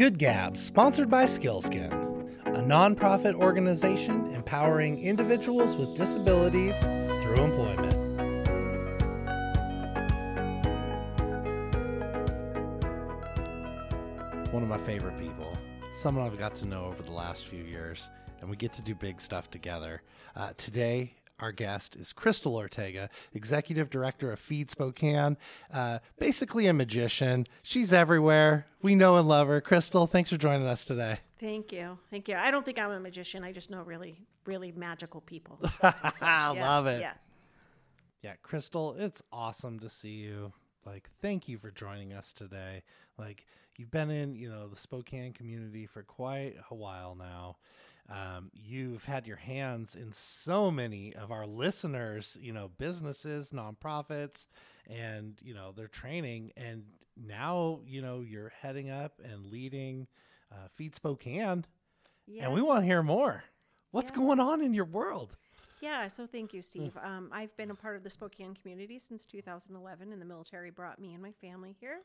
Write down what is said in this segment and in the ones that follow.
Good Gabs, sponsored by Skils'kin, a nonprofit organization empowering individuals with disabilities through employment. One of my favorite people, someone I've got to know over the last few years, and we get to do big stuff together. Uh, today, our guest is Chrystal Ortega, Executive Director of Feed Spokane. Uh, basically a magician. She's everywhere. We know and love her. Chrystal, thanks for joining us today. Thank you. Thank you. I don't think I'm a magician. I just know really, really magical people. So, I yeah, love it. Yeah. Yeah, Chrystal, it's awesome to see you. Like, thank you for joining us today. Like, you've been in, you know, the Spokane community for quite a while now. Um, you've had your hands in so many of our listeners, you know, businesses, nonprofits, and, you know, their training. And now, you know, you're heading up and leading uh, Feed Spokane. Yeah. And we want to hear more. What's Yeah. going on in your world? Yeah, so thank you, Steve. Um, I've been a part of the Spokane community since 2011, and the military brought me and my family here.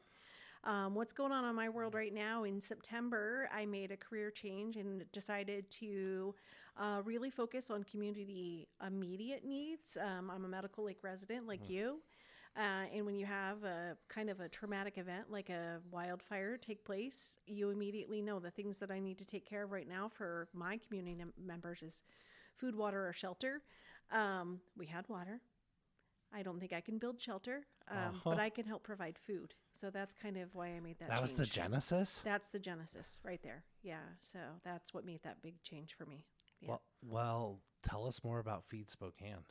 Um, what's going on in my world right now? In September, I made a career change and decided to uh, really focus on community immediate needs. Um, I'm a Medical Lake resident like you. Uh, and when you have a kind of a traumatic event like a wildfire take place, you immediately know the things that I need to take care of right now for my community members is food, water, or shelter. Um, we had water. I don't think I can build shelter, um, Uh-huh. but I can help provide food. So that's kind of why I made that. That was the genesis? That's the genesis right there. Yeah. So that's what made that big change for me. Yeah. Well, well, tell us more about Feed Spokane.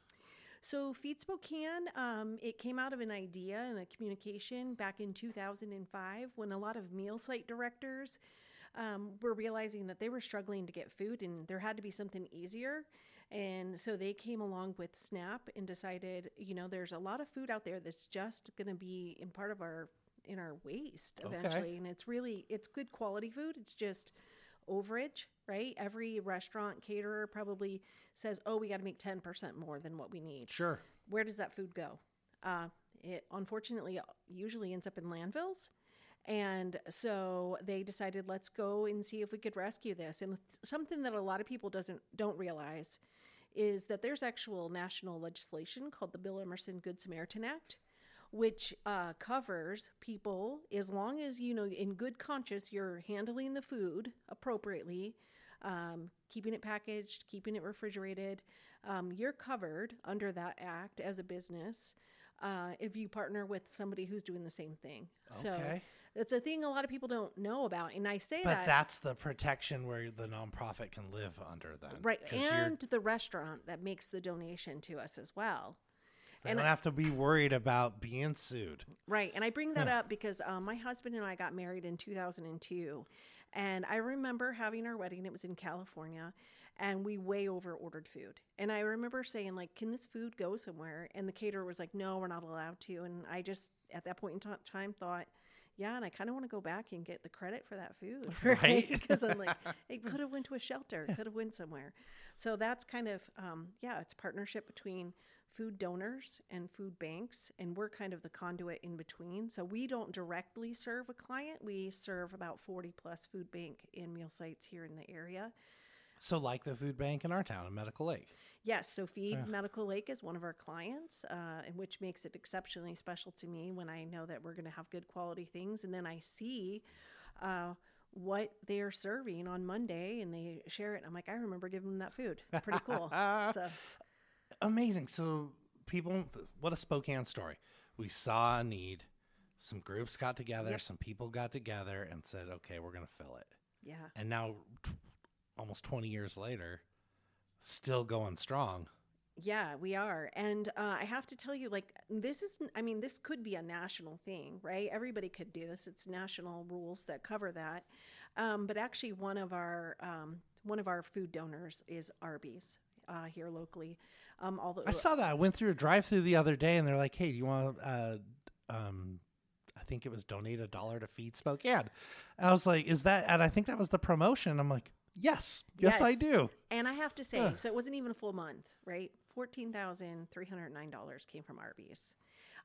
So Feed Spokane, um, it came out of an idea and a communication back in 2005 when a lot of meal site directors um, were realizing that they were struggling to get food and there had to be something easier. And so they came along with SNAP and decided, you know, there's a lot of food out there that's just going to be in part of our in our waste Okay. eventually. And it's really it's good quality food. It's just overage, right? Every restaurant caterer probably says, "Oh, we got to make 10% more than what we need." Sure. Where does that food go? Uh, it unfortunately usually ends up in landfills. And so they decided, let's go and see if we could rescue this. And something that a lot of people doesn't don't realize is that there's actual national legislation called the Bill Emerson Good Samaritan Act, which uh, covers people as long as you know in good conscience you're handling the food appropriately, um, keeping it packaged, keeping it refrigerated. Um, you're covered under that act as a business uh, if you partner with somebody who's doing the same thing. So it's a thing a lot of people don't know about, and I say But that that's the protection where the nonprofit can live under then. right, 'Cause you're- and the restaurant that makes the donation to us as well. they and don't I- have to be worried about being sued. Right. And I bring that up because um, my husband and I got married in 2002. And I remember having our wedding, it was in California, and we way over ordered food. And I remember saying, like, can this food go somewhere? And the caterer was like, no, we're not allowed to. And I just, at that point in ti- time, thought, yeah, and I kind of want to go back and get the credit for that food, Right. Because I'm like, it could have went to a shelter, it could have went somewhere. So that's kind of, um, yeah, it's partnership between food donors and food banks, and we're kind of the conduit in between. So we don't directly serve a client; we serve about 40 plus food bank and meal sites here in the area. So, like the food bank in our town, in Medical Lake. Yes, so Feed Yeah. Medical Lake is one of our clients, uh, and which makes it exceptionally special to me when I know that we're going to have good quality things, and then I see uh, what they're serving on Monday, and they share it. And I'm like, I remember giving them that food. It's pretty cool. so Amazing. So, people, what a Spokane story. We saw a need. Some groups got together, Yep. some people got together and said, okay, we're going to fill it. yeah, And now, almost 20 years later, still going strong. Yeah, we are. And uh, I have to tell you, like, this is, I mean, this could be a national thing, right? Everybody could do this. It's national rules that cover that. Um, but actually, one of our, um, one of our food donors is Arby's uh, here locally. Um, although I saw that. I went through a drive through the other day and they're like, hey, do you want to, uh, um, I think it was donate a dollar to feed Spokane. And I was like, is that, and I think that was the promotion. I'm like, yes, yes, I do. And I have to say, Huh. so it wasn't even a full month, right? $14,309 came from Arby's.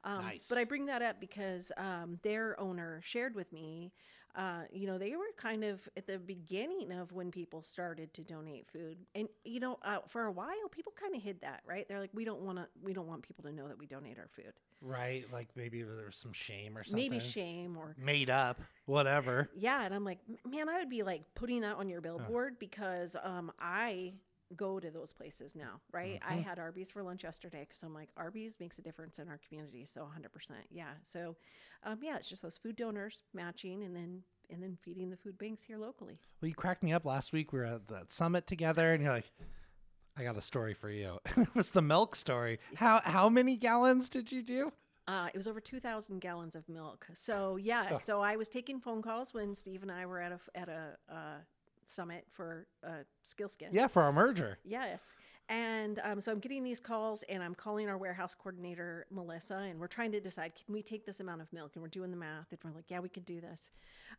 Um, Nice. But I bring that up because um, their owner shared with me, uh, you know, they were kind of at the beginning of when people started to donate food, and you know, uh, for a while, people kind of hid that, right? They're like, we don't want to, we don't want people to know that we donate our food. Right? Like maybe there was some shame or something. Maybe shame or Made up, whatever. yeah, and I'm like, man, I would be like putting that on your billboard because um, I go to those places now, right? I Mhm. had Arby's for lunch yesterday because I'm like, Arby's makes a difference in our community, so 100%, yeah. So, um, yeah, it's just those food donors matching and then and then feeding the food banks here locally. Well, you cracked me up last week. We were at that summit together, and you're like, "I got a story for you." it was the milk story. How how many gallons did you do? Uh, it was over 2,000 gallons of milk. So, yeah, Oh. so I was taking phone calls when Steve and I were at a at a uh, summit for uh, Skils'kin. Yeah, for our merger. Yes. And um, so I'm getting these calls and I'm calling our warehouse coordinator, Melissa, and we're trying to decide can we take this amount of milk? And we're doing the math. And we're like, yeah, we could do this.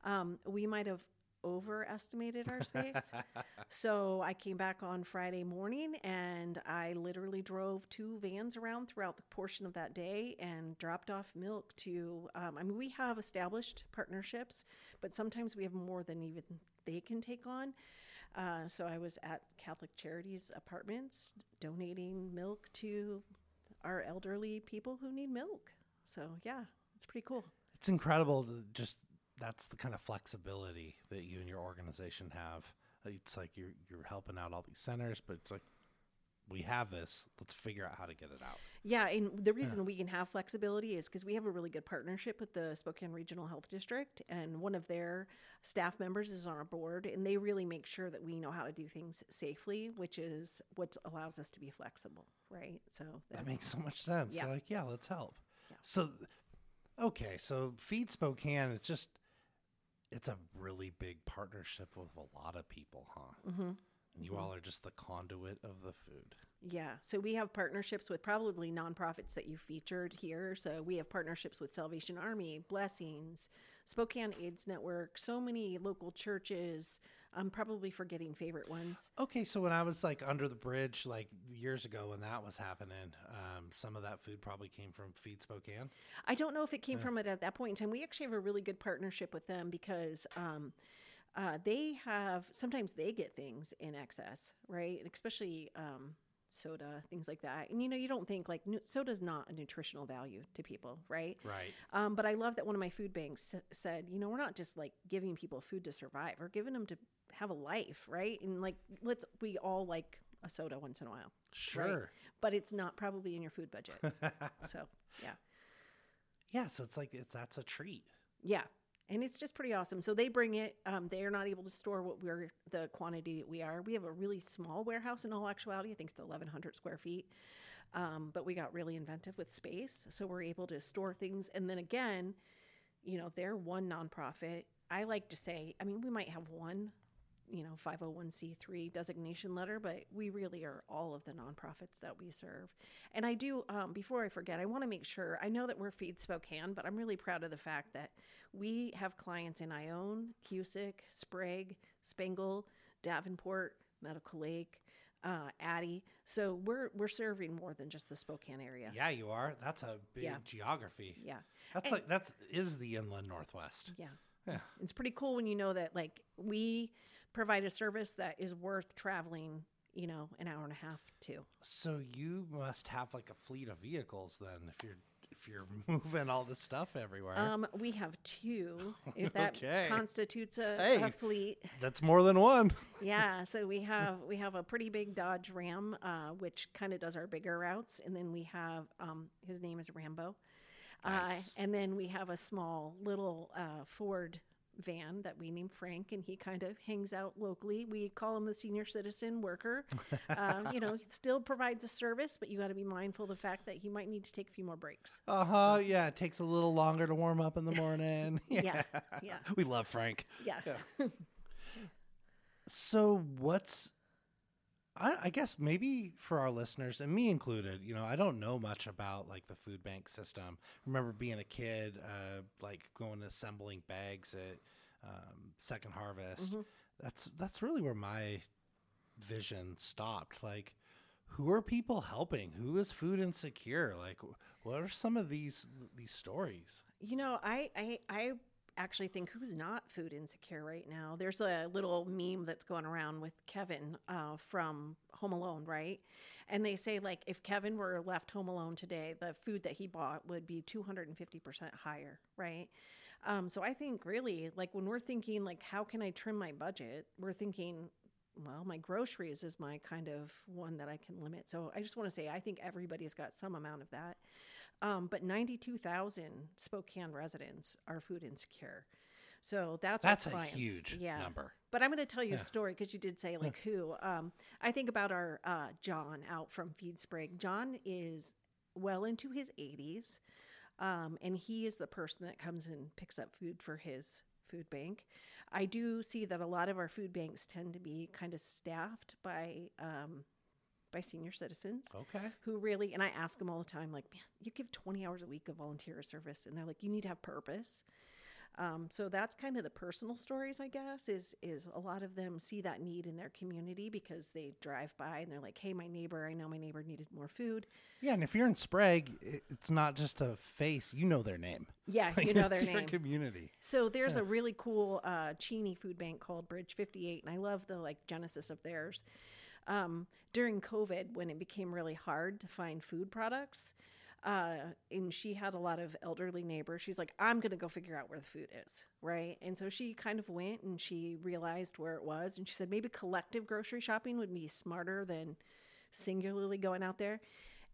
Um, we might have overestimated our space. so I came back on Friday morning and I literally drove two vans around throughout the portion of that day and dropped off milk to, um, I mean, we have established partnerships, but sometimes we have more than even they can take on. Uh, so I was at Catholic Charities Apartments donating milk to our elderly people who need milk. So yeah, it's pretty cool. It's incredible to just that's the kind of flexibility that you and your organization have. It's like you're you're helping out all these centers, but it's like we have this. Let's figure out how to get it out. Yeah, and the reason we can have flexibility is because we have a really good partnership with the Spokane Regional Health District, and one of their staff members is on our board, and they really make sure that we know how to do things safely, which is what allows us to be flexible, right? So That makes so much sense. Yeah. They're like, yeah, let's help. Yeah. So, okay, so Feed Spokane, it's just, it's a really big partnership with a lot of people, huh? Mhm. And you all are just the conduit of the food. Yeah. So we have partnerships with probably nonprofits that you featured here. So we have partnerships with Salvation Army, Blessings, Spokane AIDS Network, so many local churches. I'm probably forgetting favorite ones. Okay, so when I was like under the bridge, like years ago when that was happening, um, some of that food probably came from Feed Spokane. I don't know if it came from it at that point in time. We actually have a really good partnership with them because um, uh, they have sometimes they get things in excess, right? And especially um, soda, things like that. And you know, you don't think like nu- soda's not a nutritional value to people, right? Right. Um, but I love that one of my food banks s- said, you know, we're not just like giving people food to survive, we're giving them to have a life, right? And like, let's we all like a soda once in a while, Sure. but it's not probably in your food budget. so yeah. yeah, so it's like it's that's a treat. Yeah. And it's just pretty awesome. So they bring it. Um, they are not able to store what we're the quantity that we are. We have a really small warehouse in all actuality. I think it's 1,100 square feet. Um, but we got really inventive with space, so we're able to store things. And then again, you know, they're one nonprofit. I like to say, I mean, we might have one, you know, 501c3 designation letter, but we really are all of the nonprofits that we serve. And I do, um, before I forget, I want to make sure I know that we're Feed Spokane, but I'm really proud of the fact that we have clients in Ione, Cusick, Sprague, Spangle, Davenport, Medical Lake, uh, Addy. So we're we're serving more than just the Spokane area. Yeah, you are. That's a big Yeah. geography. Yeah. That's And- like that's is the inland northwest. Yeah. Yeah. It's pretty cool when you know that like we provide a service that is worth traveling, you know, an hour and a half to. So you must have like a fleet of vehicles then if you're if you're moving all this stuff everywhere. Um, we have two, if that Okay. constitutes a, Hey. a fleet. That's more than one. yeah so we have we have a pretty big dodge ram uh, which kind of does our bigger routes and then we have um, his name is rambo Nice. uh, and then we have a small little uh, ford van that we name frank and he kind of hangs out locally we call him the senior citizen worker um, you know he still provides a service but you got to be mindful of the fact that he might need to take a few more breaks Uh huh. Yeah, it takes a little longer to warm up in the morning. Yeah, yeah. We love Frank. yeah So what's I, I guess maybe for our listeners and me included, you know, I don't know much about like the food bank system. Remember being a kid, uh, like going and assembling bags at um, Second Harvest. Mhm. That's that's really where my vision stopped. Like, who are people helping? Who is food insecure? Like, what are some of these these stories? You know, I I I actually think who's not food insecure right now. There's a little meme that's going around with Kevin uh, from Home Alone, right? And they say like if Kevin were left home alone today, the food that he bought would be 250% higher, right? Um, so I think really like when we're thinking like how can I trim my budget, we're thinking well, my groceries is my kind of one that I can limit. So I just want to say I think everybody's got some amount of that. Um, but 92,000 Spokane residents are food insecure. So that's That's a huge yeah. number. But I'm going to tell you Yeah. a story because you did say like who. Um, I think about our uh, John out from Feed Sprague. John is well into his 80s, um, and he is the person that comes and picks up food for his food bank. I do see that a lot of our food banks tend to be kind of staffed by um, by senior citizens Okay. who really and I ask them all the time, like, man, you give 20 hours a week of volunteer service, and they're like, you need to have purpose. Um, so that's kind of the personal stories, I guess. Is is a lot of them see that need in their community because they drive by and they're like, hey, my neighbor, I know my neighbor needed more food. Yeah, and if you're in Sprague, it's not just a face; you know their name. Yeah, Like, you know their it's your name. community. So there's a really cool uh, Cheney food bank called Bridge 58, and I love the like genesis of theirs. Um, during COVID, when it became really hard to find food products, uh, and she had a lot of elderly neighbors, she's like, "I'm gonna go figure out where the food is, right?" And so she kind of went and she realized where it was, and she said maybe collective grocery shopping would be smarter than singularly going out there.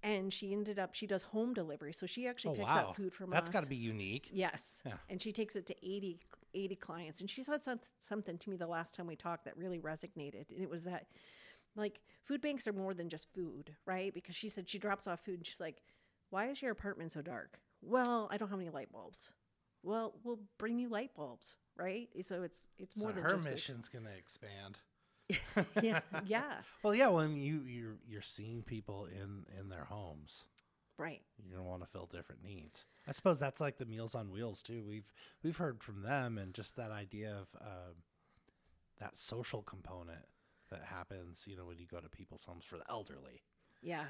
And she ended up she does home delivery, so she actually Oh picks wow, up food from that's us. That's got to be unique. Yes. Yeah. And she takes it to 80, 80 clients. And she said something to me the last time we talked that really resonated. And it was that, like, food banks are more than just food, right? Because she said she drops off food and she's like, why is your apartment so dark? Well, I don't have any light bulbs. Well, we'll bring you light bulbs, right? So it's it's more so than her just food. mission's going to expand. yeah, yeah, Well, yeah, when you you're you're seeing people in in their homes, right. you're gonna want to fill different needs. I suppose that's like the Meals on Wheels too. We've we've heard from them and just that idea of um that social component that happens, you know, when you go to people's homes for the elderly. Yeah.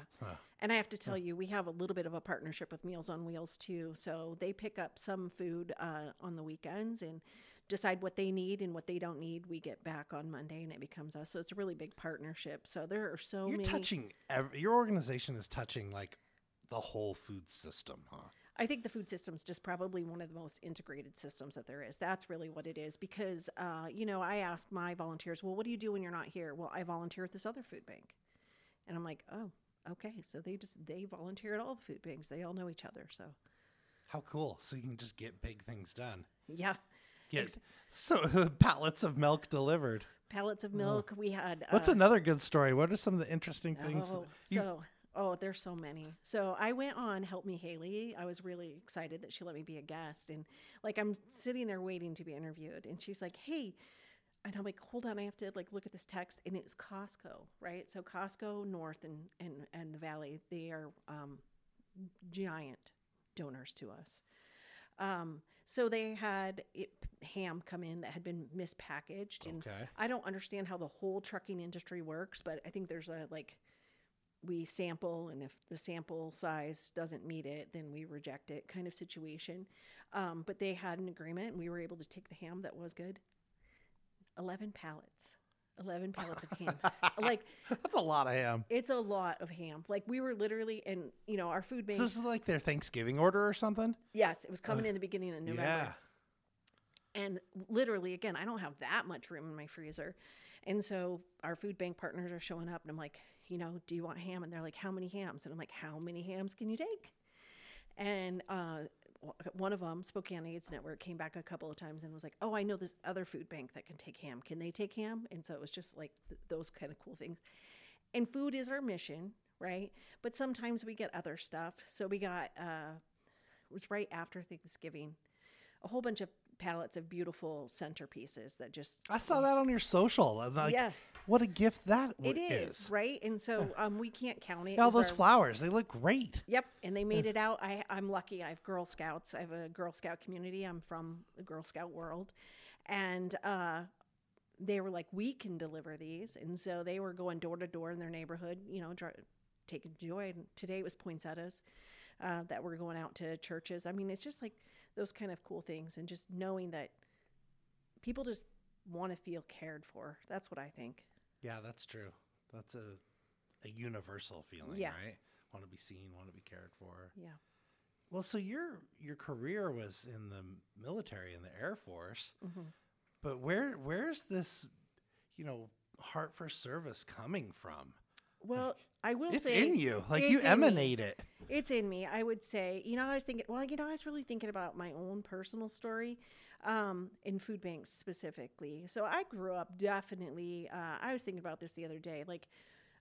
And I have to tell you, we have a little bit of a partnership with Meals on Wheels too. So they pick up some food uh, on the weekends and decide what they need and what they don't need. We get back on Monday and it becomes us. So it's a really big partnership. So there are so You're many. touching ev- your organization is touching like the whole food system, huh? I think the food system's just probably one of the most integrated systems that there is. That's really what it is because, uh, you know, I ask my volunteers, well, what do you do when you're not here? Well, I volunteer at this other food bank. And I'm like, oh, okay. So they just, they volunteer at all the food banks. They all know each other. So, How cool! So you can just get big things done. yeah. Get Ex- so pallets of milk delivered. Pallets of milk. We had. What's uh, another good story? What are some of the interesting things? Oh, that you- so oh, there's so many. So I went on Help Me Hayley. I was really excited that she let me be a guest, and like I'm sitting there waiting to be interviewed, and she's like, "Hey," and I'm like, "Hold on, I have to like look at this text," and it's Costco, right? So Costco North and and and the Valley, they are um, giant donors to us. Um, so they had it, ham come in that had been mispackaged, and okay. I don't understand how the whole trucking industry works, but I think there's a like we sample, and if the sample size doesn't meet it, then we reject it kind of situation. Um, but they had an agreement, and we were able to take the ham that was good. Eleven pallets, eleven pallets of ham. like That's a lot of ham. it's a lot of ham. Like we were literally, and you know, our food bank. So this is like their Thanksgiving order or something? yes, it was coming in the beginning of November. Yeah. And literally, again, I don't have that much room in my freezer. And so our food bank partners are showing up, and I'm like, you know, do you want ham? And they're like, how many hams? And I'm like, how many hams can you take? And uh, one of them, Spokane AIDS Network, came back a couple of times and was like, oh, I know this other food bank that can take ham. Can they take ham? And so it was just like th- those kind of cool things. And food is our mission, right? But sometimes we get other stuff. So we got, uh, it was right after Thanksgiving, a whole bunch of pallets of beautiful centerpieces that just I saw that on your social. Like, Yeah. What a gift that w- it is, right and so um we can't count it All those our- flowers, they look great. yep and they made it out I, i'm lucky i have girl scouts i have a girl scout community i'm from the girl scout world and uh they were like we can deliver these and so they were going door to door in their neighborhood you know dri- taking joy. And today it was poinsettias uh, that were going out to churches. I mean, it's just like those kind of cool things, and just knowing that people just want to feel cared for. That's what I think. Yeah, that's true. That's a a universal feeling, Yeah. right? Want to be seen, want to be cared for. Yeah. Well, so your your career was in the military in the Air Force, hmm but where where's this, you know, heart for service coming from? Well, I will say it's say in you, like you in me. emanate it. It's in me. I would say, you know, I was thinking, well, you know, I was really thinking about my own personal story um, in food banks specifically. So I grew up definitely, uh, I was thinking about this the other day. Like,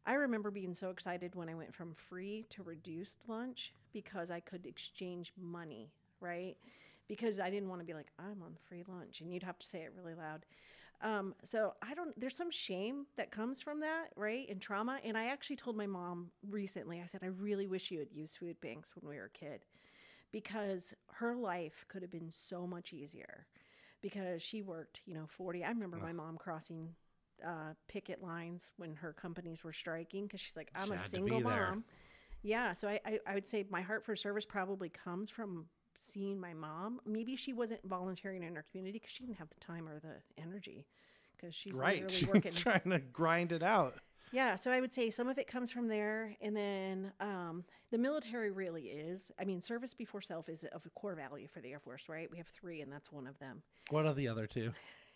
I remember being so excited when I went from free to reduced lunch because I could exchange money, right? Because I didn't want to be like, I'm on free lunch, and you'd have to say it really loud. Um, so I don't, there's some shame that comes from that, right? And trauma. And I actually told my mom recently, I said, I really wish you had used food banks when we were a kid because her life could have been so much easier because she worked, you know, 40. I remember my mom crossing uh, picket lines when her companies were striking because she's like, I'm She a single be there. mom. Yeah. So I, I, I would say my heart for service probably comes from seeing my mom. Maybe she wasn't volunteering in her community because she didn't have the time or the energy because she's right, literally working. trying to grind it out. Yeah, so I would say some of it comes from there, and then um, the military really is. I mean, service before self is of a core value for the Air Force, right? We have three, and that's one of them: What are the other two?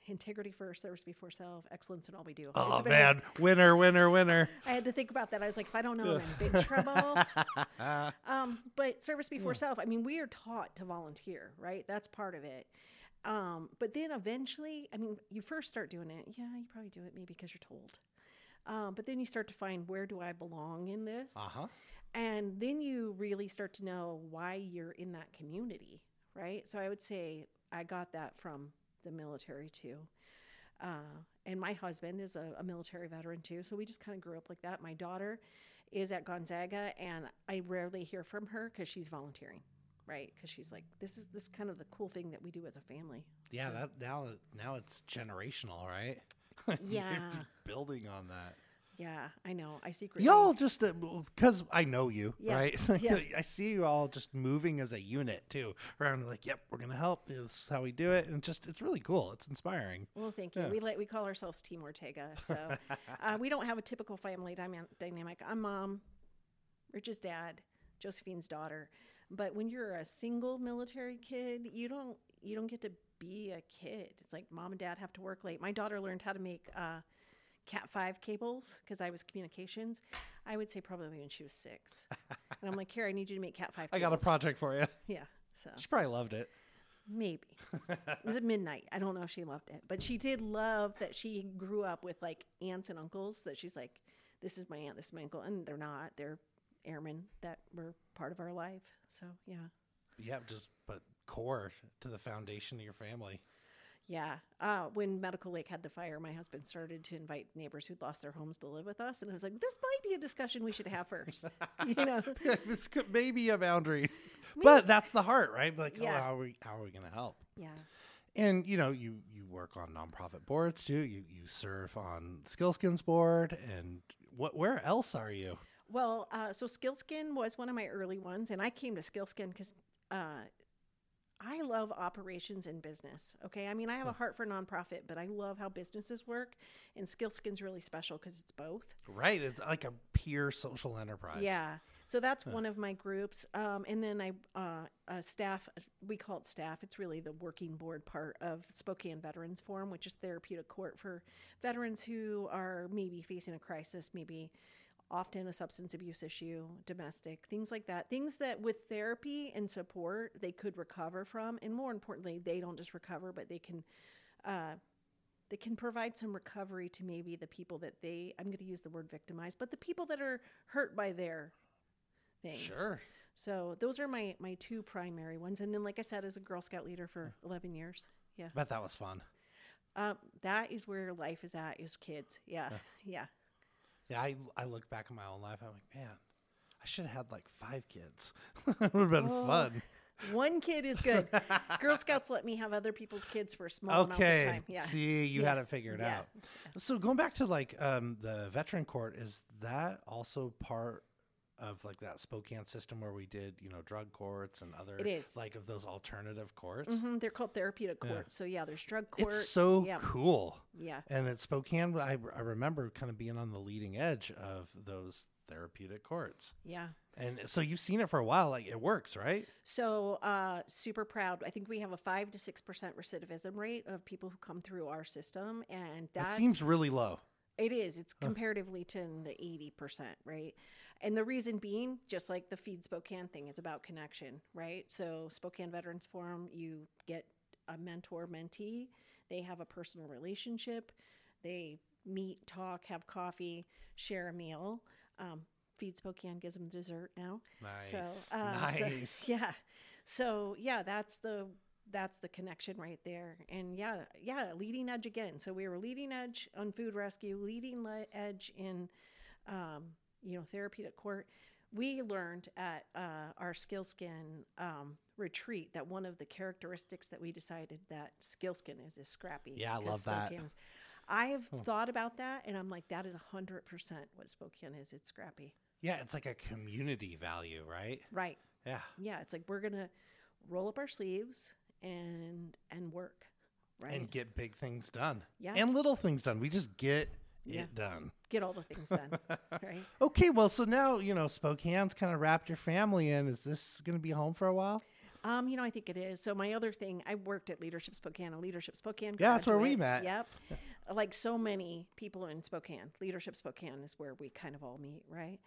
Integrity first, service before self, excellence in all we do. Oh It's a very- man, winner, winner, winner. I had to think about that. I was like, if I don't know, I'm in big trouble. um, but service before self. I mean, we are taught to volunteer, right? That's part of it. Um, but then eventually, I mean, you first start doing it. Yeah, you probably do it maybe because you're told. Um, but then you start to find where do I belong in this? Uh huh. And then you really start to know why you're in that community, right? So I would say I got that from the military too. Uh, and my husband is a, a military veteran too. So we just kind of grew up like that. My daughter is at Gonzaga, and I rarely hear from her because she's volunteering, right? Because she's like, this is this kind of the cool thing that we do as a family. Yeah, So- that now now it's generational, right? Yeah. Building on that. Yeah, I know. I secretly Y'all just because I know you, Yeah, right? yeah. I see you all just moving as a unit too. Around like, yep, we're gonna help. This is how we do it, and just it's really cool. It's inspiring. Well, thank you. Yeah. We like we call ourselves Team Ortega. So uh, we don't have a typical family dyma- dynamic. I'm mom, Rich's dad, Josephine's daughter. But when you're a single military kid, you don't you don't get to be a kid. It's like mom and dad have to work late. My daughter learned how to make uh, Cat five cables because I was communications. I would say probably when she was six. and I'm like, here, I need you to make Cat five. I got a cables." project for you. Yeah. So She probably loved it. Maybe. it was at midnight. I don't know if she loved it, but she did love that she grew up with like aunts and uncles that she's like, this is my aunt, this is my uncle. And they're not. They're airmen that were part of our life. So, yeah. Yeah, just but core to the foundation of your family. Yeah. Uh, when Medical Lake had the fire, my husband started to invite neighbors who'd lost their homes to live with us. And I was like, this might be a discussion we should have first. you know? this could maybe a boundary, but that's the heart, right? Like, oh, how are we how are we gonna help? Yeah. And you know, you you work on nonprofit boards too. You you serve on Skils'kin's board, and what? Where else are you? Well, uh, so Skils'kin was one of my early ones, and I came to Skils'kin because uh, I love operations and business. Okay, I mean I have a heart for nonprofit, but I love how businesses work, and Skils'kin's really special because it's both. Right, it's like a peer social enterprise. Yeah. So that's one of my groups, um, and then I uh, uh, staff. We call it staff. It's really the working board part of Spokane Veterans Forum, which is therapeutic court for veterans who are maybe facing a crisis, maybe often a substance abuse issue, domestic, things like that. Things that with therapy and support they could recover from, and more importantly, they don't just recover, but they can. Uh, they can provide some recovery to maybe the people that they i'm going to use the word victimized but the people that are hurt by their things sure. so those are my my two primary ones and then like i said as a girl scout leader for 11 years yeah Bet that was fun. um, that is where life is at is kids yeah yeah Yeah, I I look back at my own life. I'm like, man, I should have had like five kids. it would have been Oh, fun. one kid is good girl scouts let me have other people's kids for small amounts of Okay. time yeah See, you Yeah. had it figured Yeah. out. So going back to like um, the veteran court, is that also part of like that Spokane system where we did, you know, drug courts and other It is. like of those alternative courts. hmm They're called therapeutic Yeah. courts. So yeah, there's drug court. It's so yeah, cool. yeah. And at Spokane, I, I remember kind of being on the leading edge of those therapeutic courts. Yeah. And so you've seen it for a while. Like it works, right? So uh, super proud. I think we have a five to six percent recidivism rate of people who come through our system, and That that seems really low. It is. It's comparatively to the 80%, right? And the reason being, just like the Feed Spokane thing, it's about connection, right? So, Spokane Veterans Forum, you get a mentor mentee, they have a personal relationship, they meet, talk, have coffee, share a meal. Um, Feed Spokane gives them dessert now. Nice. So, uh, so- nice. yeah. So yeah, that's the that's the connection right there. And yeah, yeah, leading edge again. So we were leading edge on food rescue, leading le- edge in, um, you know, therapeutic court. We learned at uh, our Skils'kin um, retreat that one of the characteristics that we decided that Skils'kin is is scrappy. Yeah, I love that. Is- I have thought about that, and I'm like, that is hundred percent what Spokane is. It's scrappy, Yeah, it's like a community value, right? right? Yeah. yeah it's like we're gonna roll up our sleeves and and work right And get big things done. Yeah. And little things done. We just get Yeah. it done. Get all the things done right? Okay, well, so now, you know, Spokane's kind of wrapped your family in. Is this going to be home for a while? um you know i think it is. So my other thing i worked at leadership spokane a leadership spokane Yeah, that's where we met. yep. Like so many people in spokane leadership spokane is where we kind of all meet right?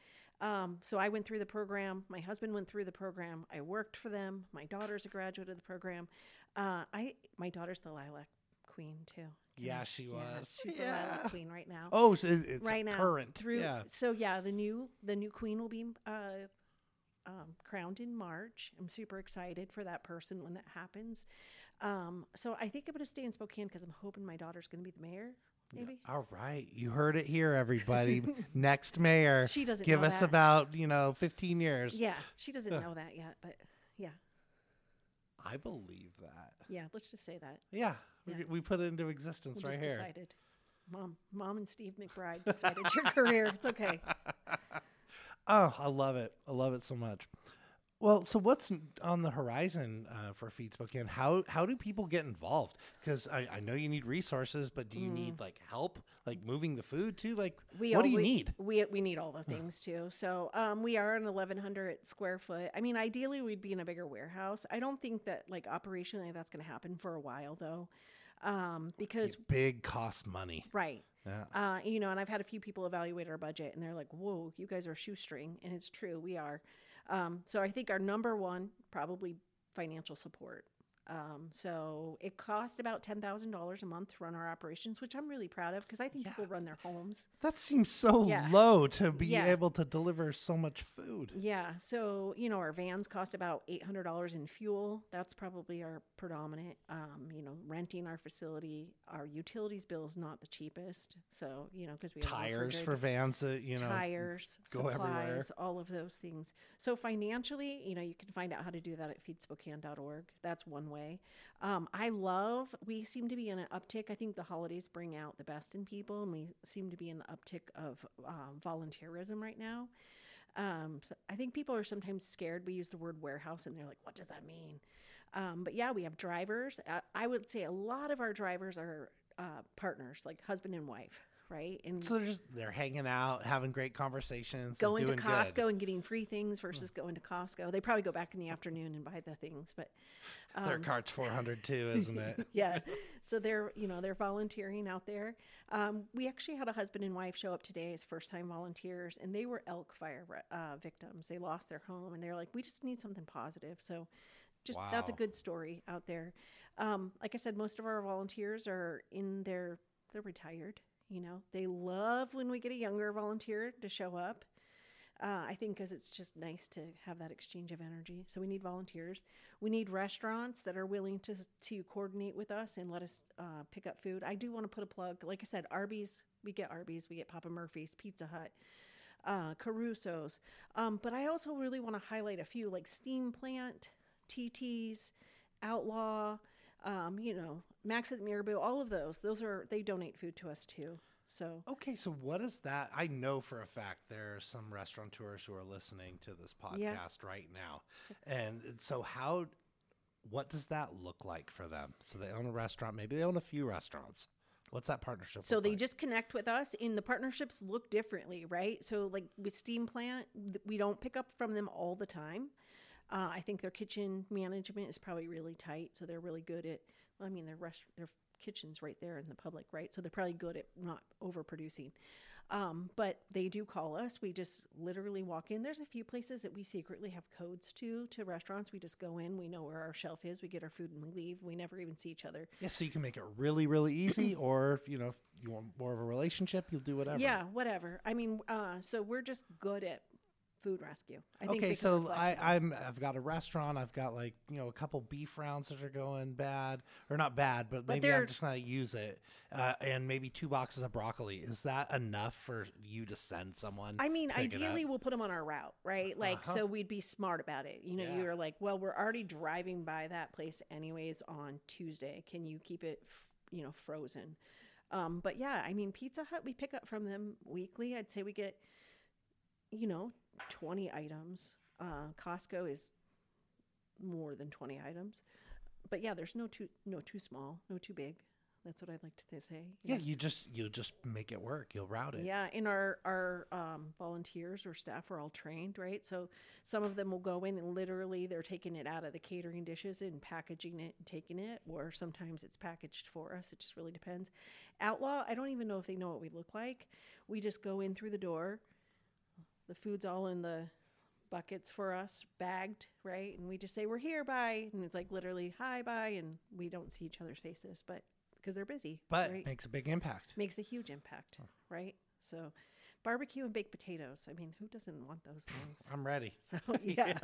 Um, so i went through the program. My husband went through the program. I worked for them. My daughter's a graduate of the program. Uh, i my daughter's the lilac queen too Yeah, she was. she's Yeah. lilac queen right now Oh, so it's right now current. through yeah. so yeah the new the new queen will be uh um, crowned in march i'm super excited for that person when that happens um so i think i'm going to stay in spokane because i'm hoping my daughter's going to be the mayor maybe All right. You heard it here, everybody. Next mayor. She doesn't Give know us that. about, you know, 15 years. yeah she doesn't know that yet but yeah I believe that. yeah let's just say that Yeah. Yeah. We, we put it into existence we right here. decided mom mom and steve mcbride decided your career it's okay Oh, I love it. I love it so much. Well, so what's on the horizon uh, for Feed and How how do people get involved? Because I, I know you need resources, but do you need like help, like moving the food too? Like, Mm. we what do you we- need? We we need all the things too. So um, we are an 1,100 square foot. I mean, ideally we'd be in a bigger warehouse. I don't think that like operationally that's going to happen for a while though, um, because Big costs money. right. Yeah. Uh, you know, and I've had a few people evaluate our budget, and they're like, "Whoa, you guys are shoestring," and it's true, we are. Um, so I think our number one probably financial support. Um, so it cost about ten thousand dollars a month to run our operations, which I'm really proud of because I think Yeah. people run their homes. That seems so Yeah. low to be Yeah. able to deliver so much food. Yeah. So, you know, our vans cost about $800 in fuel. That's probably our predominant. Um, you know, renting our facility, our utilities bill is not the cheapest. So, you know, because we have Tires for vans that, you know, tires, go everywhere. supplies, all of those things. So financially, you know, you can find out how to do that at feedspokane.org. That's one way. Um, I love, we seem to be in an uptick. I think the holidays bring out the best in people, and we seem to be in the uptick of um, volunteerism right now. Um, so I think people are sometimes scared. We use the word warehouse, and they're like, what does that mean? Um, but yeah, we have drivers. Uh, I would say a lot of our drivers are uh, partners, like husband and wife, right? And So they're just they're hanging out, having great conversations, going to Costco good. and getting free things versus going to Costco. They probably go back in the afternoon and buy the things, but Their um, cart's four hundred too, isn't it? yeah. So they're you know they're volunteering out there. Um, we actually had a husband and wife show up today as first time volunteers, and they were elk fire uh, victims. They lost their home, and they're like, we just need something positive. So. Just that's a good story out there. Um, like I said, most of our volunteers are in their they're retired. You know, they love when we get a younger volunteer to show up. Uh, I think because it's just nice to have that exchange of energy. So we need volunteers. We need restaurants that are willing to to coordinate with us and let us uh, pick up food. I do want to put a plug. Like I said, Arby's. We get Arby's. We get Papa Murphy's, Pizza Hut, uh, Caruso's. Um, but I also really want to highlight a few like Steam Plant, TT's, Outlaw. Um, you know, Max at Mirabeau. All of those. Those are they donate food to us too. So Okay, so what is that? I know for a fact there are some restaurateurs who are listening to this podcast Yeah. right now. And so how what does that look like for them? So they own a restaurant, maybe they own a few restaurants. What's that partnership? So they like? just connect with us, and the partnerships look differently, right? So like with Steam Plant, we don't pick up from them all the time. Uh, I think their kitchen management is probably really tight, so they're really good at. Well, I mean, their rest, their kitchens right there in the public, right? So they're probably good at not overproducing. Um, but they do call us. We just literally walk in. There's a few places that we secretly have codes to to restaurants. We just go in. We know where our shelf is. We get our food and we leave. We never even see each other. Yeah, so you can make it really, really easy, or you know, if you want more of a relationship, you'll do whatever. Yeah, whatever. I mean, uh, so we're just good at food rescue. I think okay, so I, I'm I've got a restaurant. I've got like you know a couple beef rounds that are going bad, or not bad, but, But maybe I'm just gonna use it, uh, and maybe two boxes of broccoli. Is that enough for you to send someone? I mean, pick it up? ideally, we'll put them on our route, right? Like, Uh-huh. so we'd be smart about it. You know, Yeah. you're like, well, we're already driving by that place anyways on Tuesday. Can you keep it, f- you know, frozen? Um, but yeah, I mean, Pizza Hut, we pick up from them weekly. I'd say we get, you know, 20 items. Uh, Costco is more than 20 items. But yeah, there's no too no too small, no too big. That's what I'd like to say. yeah, you just you just make it work. You'll route it. Yeah, and our our um, volunteers or staff are all trained, right? So some of them will go in and literally they're taking it out of the catering dishes and packaging it and taking it, or sometimes it's packaged for us. It just really depends. Outlaw, I don't even know if they know what we look like. We just go in through the door. The food's all in the buckets for us, bagged, right? And we just say we're here, bye, and it's like literally hi, bye, and we don't see each other's faces, but because they're busy, but right? makes a big impact. makes a huge impact, right? So, barbecue and baked potatoes. I mean, who doesn't want those things? I'm ready. So, yeah,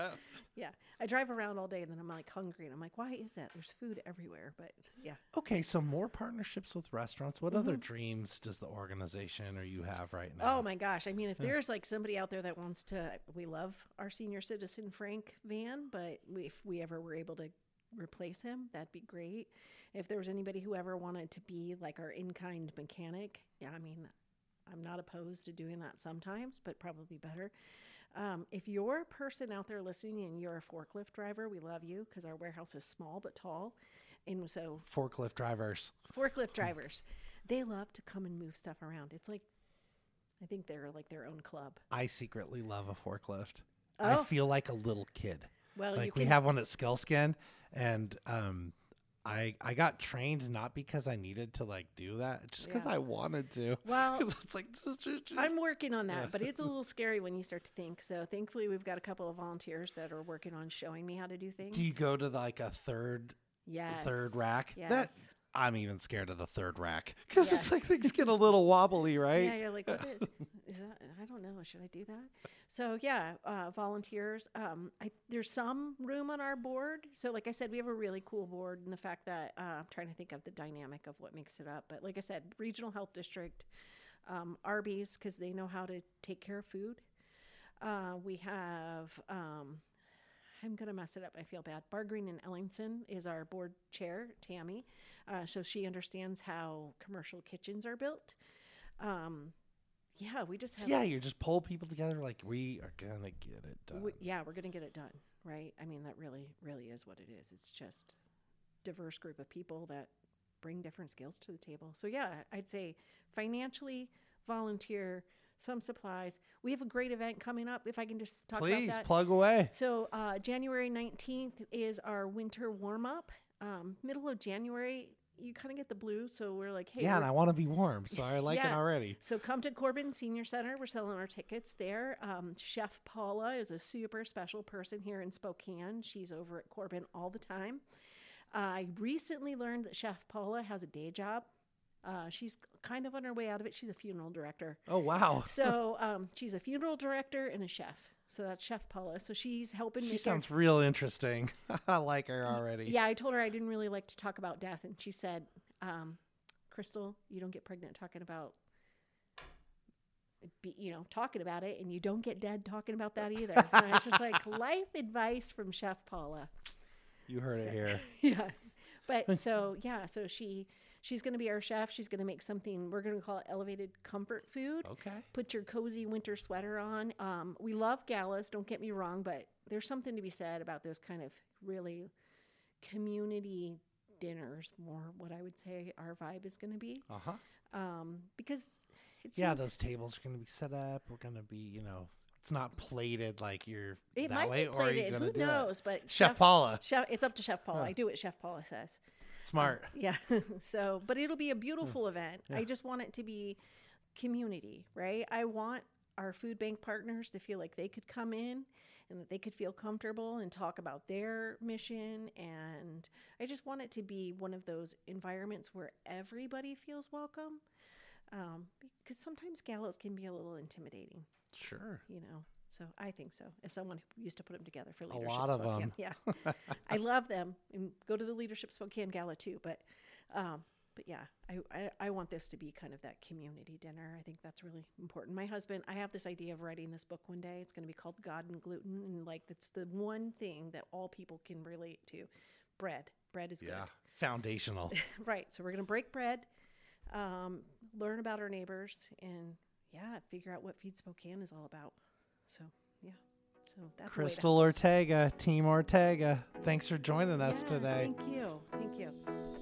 yeah. I drive around all day and then I'm like hungry and I'm like, why is that? There's food everywhere. But yeah, Okay, so more partnerships with restaurants. What other dreams does the organization or you have right now? Mm-hmm. Oh my gosh. I mean, if there's like somebody out there that wants to, we love our senior citizen Frank Van, but if we ever were able to replace him, that'd be great. If there was anybody who ever wanted to be like our in kind mechanic, yeah, I mean, I'm not opposed to doing that sometimes, but probably better. Um, if you're a person out there listening and you're a forklift driver, we love you because our warehouse is small but tall. And so Forklift drivers. forklift drivers, they love to come and move stuff around. It's like, I think they're like their own club. I secretly love a forklift. I Oh. feel like a little kid. Well, you like can, we have one at Skils'kin, and um, I I got trained not because I needed to like do that, just because Yeah. I wanted to. Well, it's like I'm working on that, Yeah. but it's a little scary when you start to think. So thankfully, we've got a couple of volunteers that are working on showing me how to do things. Do you go to like a third Yes. third rack? Yes. That I'm even scared of the third rack because it's like things get a little wobbly, right? Yeah, you're like, what is, is that? I don't know. Should I do that? So yeah, uh, volunteers. Um, I, there's some room on our board. So like I said, we have a really cool board, and the fact that uh, I'm trying to think of the dynamic of what makes it up. But like I said, regional health district, um, Arby's because they know how to take care of food. Uh, we have. Um, I'm gonna mess it up. I feel bad. Bargreen and Ellingson is our board chair, Tammy. Uh, so she understands how commercial kitchens are built. Um, yeah, we just have. yeah, you just pull people together like we are gonna get it done. we- yeah, we're gonna get it done, right? I mean, that really, really is what it is. It's just diverse group of people that bring different skills to the table. So yeah, I'd say financially, volunteer, some supplies. We have a great event coming up. If I can just talk Please about that. plug away. So uh, January 19th is our winter warm up. Um, middle of January, you kind of get the blues. So we're like, hey, yeah, and I want to be warm, so I like it already. so come to Corbin Senior Center. We're selling our tickets there. Um, Chef Paula is a super special person here in Spokane. She's over at Corbin all the time. I recently learned that Chef Paula has a day job. Uh, she's kind of on her way out of it. She's a funeral director. Oh wow, So um, she's a funeral director and a chef. So that's Chef Paula. So she's helping she sounds real interesting. I like her already. Yeah, I told her I didn't really like to talk about death, and she said, um, "Chrystal, you don't get pregnant talking about, be, you know, talking about it, and you don't get dead talking about that either." And I was just like, life advice from Chef Paula. You heard So- it here. yeah, but so yeah, so she She's going to be our chef. She's going to make something we're going to call it elevated comfort food. Okay. Put your cozy winter sweater on. Um, we love galas, don't get me wrong, but there's something to be said about those kind of really community dinners, more what I would say our vibe is going to be. Uh huh. Um, because it Yeah, those tables are going to be set up. We're going to be, you know, it's not plated like you're it that might way, be or are you plated. Who do it? knows? But Chef Paula, Chef, it's up to Chef Paula. Huh. I do what Chef Paula says. Smart. Yeah. so, but it'll be a beautiful event. Yeah. I just want it to be community, right? I want our food bank partners to feel like they could come in and that they could feel comfortable and talk about their mission. And I just want it to be one of those environments where everybody feels welcome. Um, because sometimes galas can be a little intimidating, Sure. you know. So I think so. As someone who used to put them together for A leadership, lot of Spokane. 'em. Yeah, I love them and go to the Leadership Spokane Gala too. But, um, but yeah, I, I I want this to be kind of that community dinner. I think that's really important. My husband, I have this idea of writing this book one day. It's going to be called God and Gluten, and like that's the one thing that all people can relate to. Bread, bread is good. Yeah. Foundational. right? So we're going to break bread, um, learn about our neighbors, and yeah, figure out what Feed Spokane is all about. So yeah, so that's a way to Chrystal. Ortega, Team Ortega. Thanks for joining us Yeah, today. Thank you. Thank you.